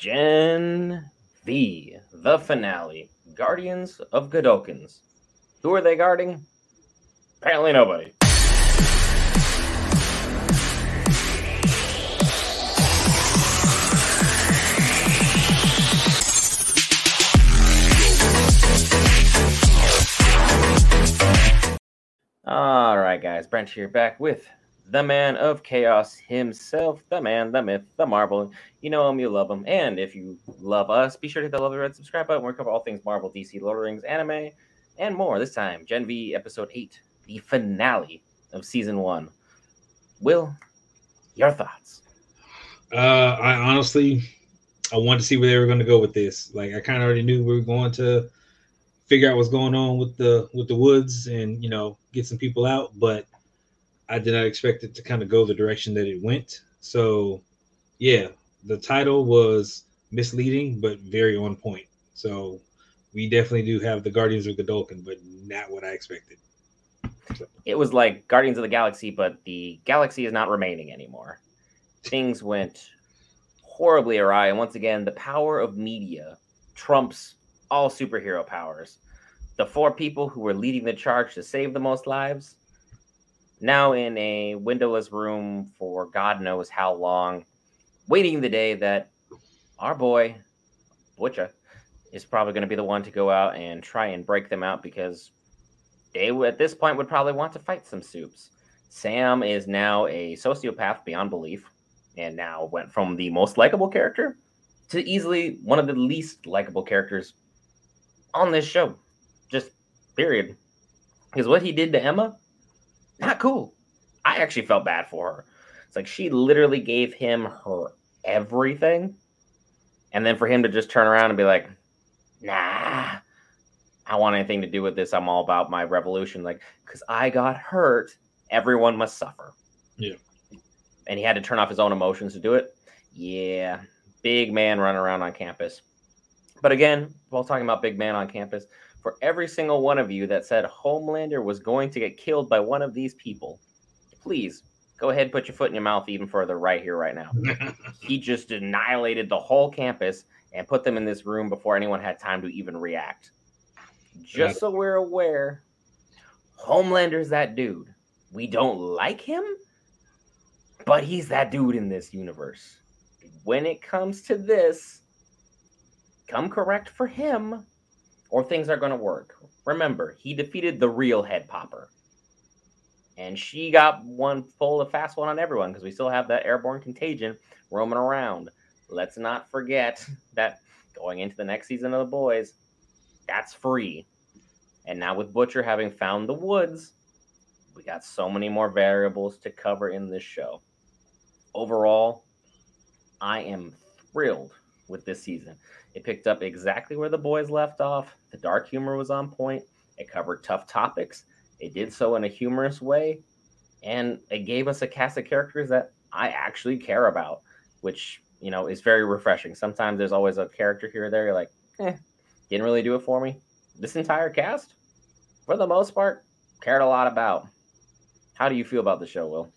Gen V, the finale, Guardians of Godolkins. Who are they guarding? Apparently nobody. All right, guys. Brent here back with the man of chaos himself, the man, the myth, the marvel. You know him, you love him. And if you love us, be sure to hit the love the red subscribe button. We cover all things Marvel, DC, Lord of the Rings, anime, and more. This time, Gen V episode 8, the finale of season one. Will, your thoughts? Uh, I honestly, I wanted to see where they were going to go with this. Like, I kind of already knew we were going to figure out what's going on with the with the woods and you know get some people out, but I did not expect it to kind of go the direction that it went. So, yeah, the title was misleading but very on point. So, we definitely do have the Guardians of the Godolkin, but not what I expected. So. It was like Guardians of the Galaxy, but the galaxy is not remaining anymore. Things went horribly awry, and once again, the power of media trumps all superhero powers. The four people who were leading the charge to save the most lives now in a windowless room for God knows how long, waiting the day that our boy, Butcher, is probably going to be the one to go out and try and break them out because they at this point would probably want to fight some soups. Sam is now a sociopath beyond belief and now went from the most likable character to easily one of the least likable characters on this show. Just period. Because what he did to Emma, not cool. I actually felt bad for her. It's like she literally gave him her everything. And then for him to just turn around and be like, nah, I want anything to do with this. I'm all about my revolution. Like, because I got hurt, everyone must suffer. Yeah. And he had to turn off his own emotions to do it. Yeah. Big man running around on campus. But again, while talking about big man on campus, for every single one of you that said Homelander was going to get killed by one of these people, please go ahead and put your foot in your mouth even further right here, right now. he just annihilated the whole campus and put them in this room before anyone had time to even react. Just so we're aware, Homelander's that dude. We don't like him, but he's that dude in this universe. When it comes to this, come correct for him or things are going to work. Remember, he defeated the real head popper. And she got one full of fast one on everyone because we still have that airborne contagion roaming around. Let's not forget that going into the next season of the boys, that's free. And now with Butcher having found the woods, we got so many more variables to cover in this show. Overall, I am thrilled with this season. It picked up exactly where the boys left off. The dark humor was on point. It covered tough topics. It did so in a humorous way. And it gave us a cast of characters that I actually care about, which, you know, is very refreshing. Sometimes there's always a character here or there. You're like, eh, didn't really do it for me. This entire cast, for the most part, cared a lot about. How do you feel about the show, Will?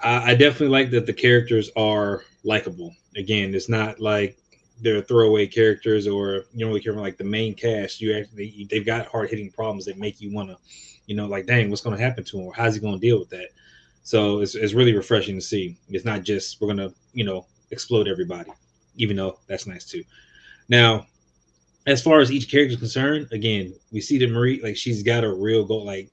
I definitely like that the characters are likable. Again, it's not like they're throwaway characters or you don't really care about like the main cast. You actually they've got hard hitting problems that make you want to, you know, like dang, what's going to happen to him or how's he going to deal with that? So it's it's really refreshing to see. It's not just we're gonna you know explode everybody, even though that's nice too. Now, as far as each character is concerned, again, we see that Marie like she's got a real goal. Like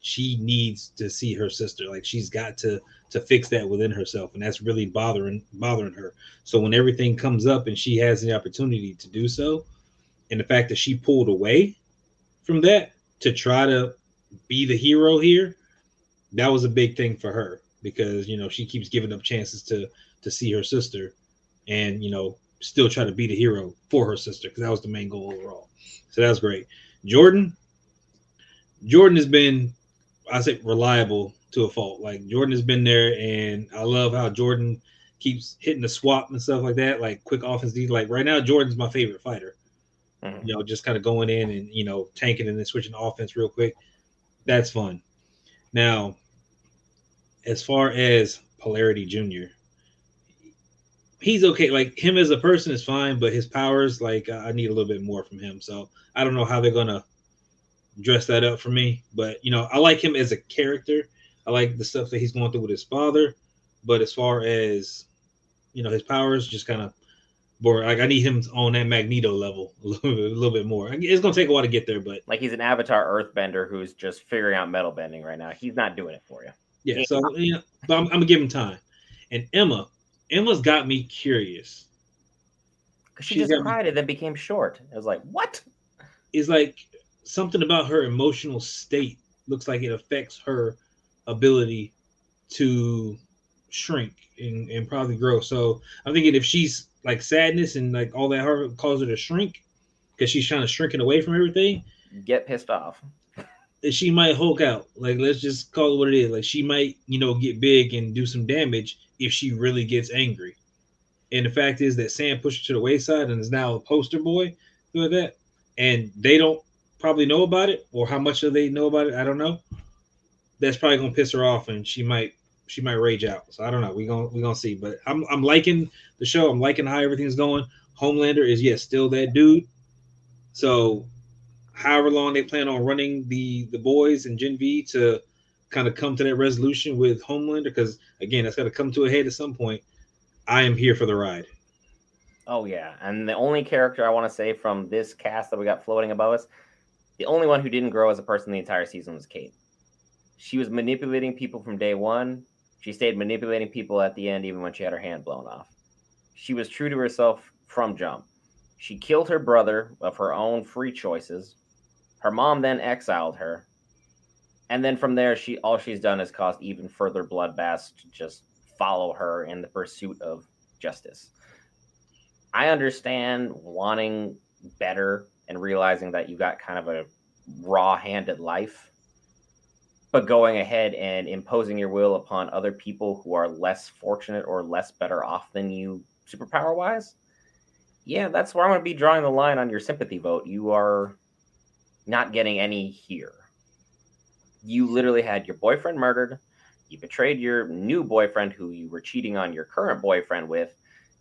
she needs to see her sister. Like she's got to to fix that within herself, and that's really bothering bothering her. So when everything comes up and she has the opportunity to do so, and the fact that she pulled away from that to try to be the hero here, that was a big thing for her because you know she keeps giving up chances to to see her sister, and you know still try to be the hero for her sister because that was the main goal overall. So that was great. Jordan, Jordan has been, I say, reliable to a fault. Like Jordan has been there, and I love how Jordan keeps hitting the swap and stuff like that, like quick offense. Like right now, Jordan's my favorite fighter. Mm-hmm. You know, just kind of going in and you know tanking and then switching offense real quick. That's fun. Now, as far as Polarity Junior, he's okay. Like him as a person is fine, but his powers, like I need a little bit more from him. So I don't know how they're gonna dress that up for me. But you know, I like him as a character. I like the stuff that he's going through with his father. But as far as you know, his powers just kind of boring. Like I need him on that Magneto level a little, bit, a little bit more. It's gonna take a while to get there, but like he's an Avatar Earthbender who's just figuring out metal bending right now. He's not doing it for you. Yeah, so you know, but I'm, I'm gonna give him time. And Emma, Emma's got me curious. Because she She's just cried me, and then became short. I was like, what? It's like something about her emotional state looks like it affects her ability to shrink and, and probably grow. So I'm thinking if she's like sadness and like all that her cause her to shrink because she's trying to shrinking away from everything. Get pissed off. She might Hulk out. Like let's just call it what it is. Like she might, you know, get big and do some damage if she really gets angry. And the fact is that Sam pushed her to the wayside and is now a poster boy for that. And they don't probably know about it, or how much do they know about it? I don't know. That's probably gonna piss her off, and she might she might rage out. So I don't know. We gonna we gonna see. But I'm I'm liking the show. I'm liking how everything's going. Homelander is yes still that dude. So however long they plan on running the the boys and Gen V to kind of come to that resolution with Homelander, because again, that's got to come to a head at some point. I am here for the ride. Oh yeah, and the only character I want to say from this cast that we got floating above us, the only one who didn't grow as a person the entire season was Kate. She was manipulating people from day one. She stayed manipulating people at the end, even when she had her hand blown off. She was true to herself from jump. She killed her brother of her own free choices. Her mom then exiled her. And then from there, she all she's done is caused even further bloodbaths to just follow her in the pursuit of justice. I understand wanting better and realizing that you got kind of a raw handed life but going ahead and imposing your will upon other people who are less fortunate or less better off than you superpower wise yeah that's where i'm going to be drawing the line on your sympathy vote. You are not getting any here. You literally had your boyfriend murdered. You betrayed your new boyfriend who you were cheating on your current boyfriend with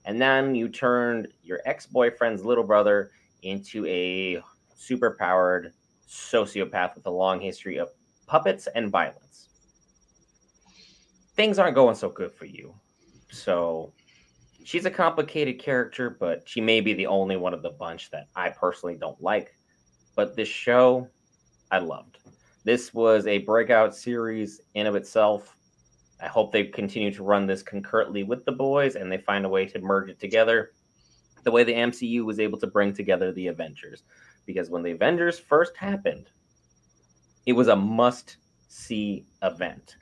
and then you turned your ex-boyfriend's little brother into a superpowered sociopath with a long history of puppets and violence. Things aren't going so good for you. So she's a complicated character, but she may be the only one of the bunch that I personally don't like. But this show, I loved. This was a breakout series in of itself. I hope they continue to run this concurrently with the boys and they find a way to merge it together the way the MCU was able to bring together the Avengers. Because when the Avengers first happened, it was a must see event.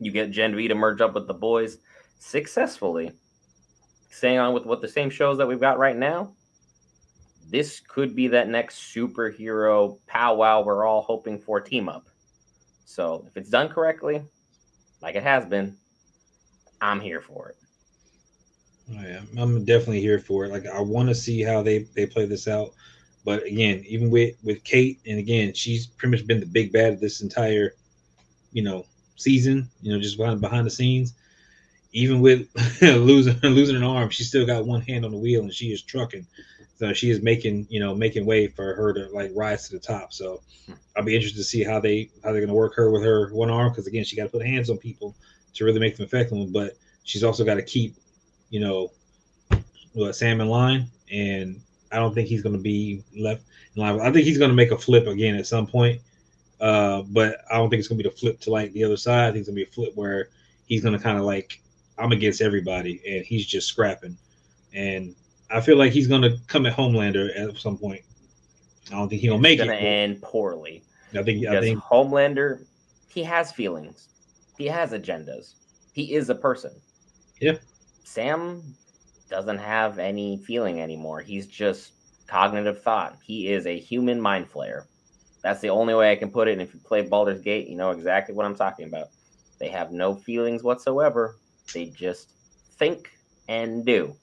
You get Gen V to merge up with the boys successfully, staying on with what the same shows that we've got right now. This could be that next superhero powwow we're all hoping for team up. So if it's done correctly, like it has been, I'm here for it. Oh, yeah, I'm definitely here for it. Like I want to see how they they play this out. But again, even with with Kate, and again, she's pretty much been the big bad of this entire, you know, season. You know, just behind behind the scenes. Even with losing losing an arm, she still got one hand on the wheel, and she is trucking. So she is making you know making way for her to like rise to the top. So I'll be interested to see how they how they're going to work her with her one arm because again, she got to put hands on people to really make them effective. But she's also got to keep you know what Sam in line and I don't think he's going to be left in line. I think he's going to make a flip again at some point, uh, but I don't think it's going to be the flip to like the other side. I think it's going to be a flip where he's going to kind of like I'm against everybody, and he's just scrapping. And I feel like he's going to come at Homelander at some point. I don't think he'll make it's it. Going to end poorly. I think. Because I think Homelander, he has feelings, he has agendas, he is a person. Yeah. Sam doesn't have any feeling anymore. He's just cognitive thought. He is a human mind flayer. That's the only way I can put it. And if you play Baldur's Gate, you know exactly what I'm talking about. They have no feelings whatsoever. They just think and do.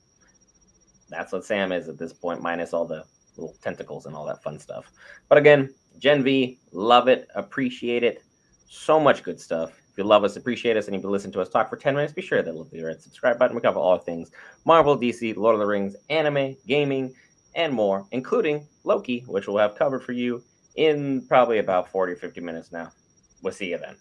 That's what Sam is at this point, minus all the little tentacles and all that fun stuff. But again, Gen V, love it, appreciate it. So much good stuff. If you love us, appreciate us, and you've listened to us talk for 10 minutes, be sure to hit the red subscribe button. We cover all things Marvel, DC, Lord of the Rings, anime, gaming, and more, including Loki, which we'll have covered for you in probably about 40 or 50 minutes now. We'll see you then.